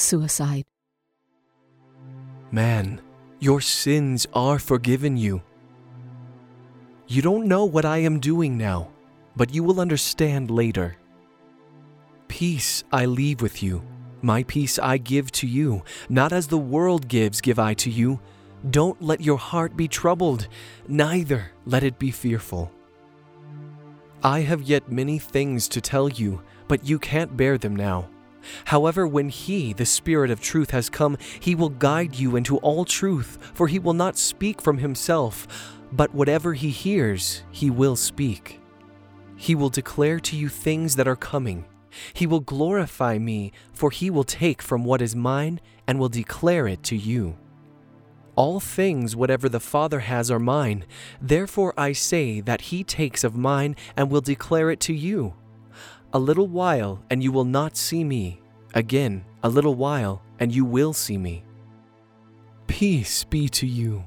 suicide. Man, your sins are forgiven you. You don't know what I am doing now, but you will understand later. Peace I leave with you, my peace I give to you, not as the world gives, give I to you. Don't let your heart be troubled, neither let it be fearful. I have yet many things to tell you, but you can't bear them now. However, when He, the Spirit of truth, has come, He will guide you into all truth, for He will not speak from Himself, but whatever He hears, He will speak. He will declare to you things that are coming. He will glorify me, for He will take from what is mine and will declare it to you. All things, whatever the Father has, are mine. Therefore I say that He takes of mine and will declare it to you. A little while, and you will not see me. Again, a little while, and you will see me. Peace be to you.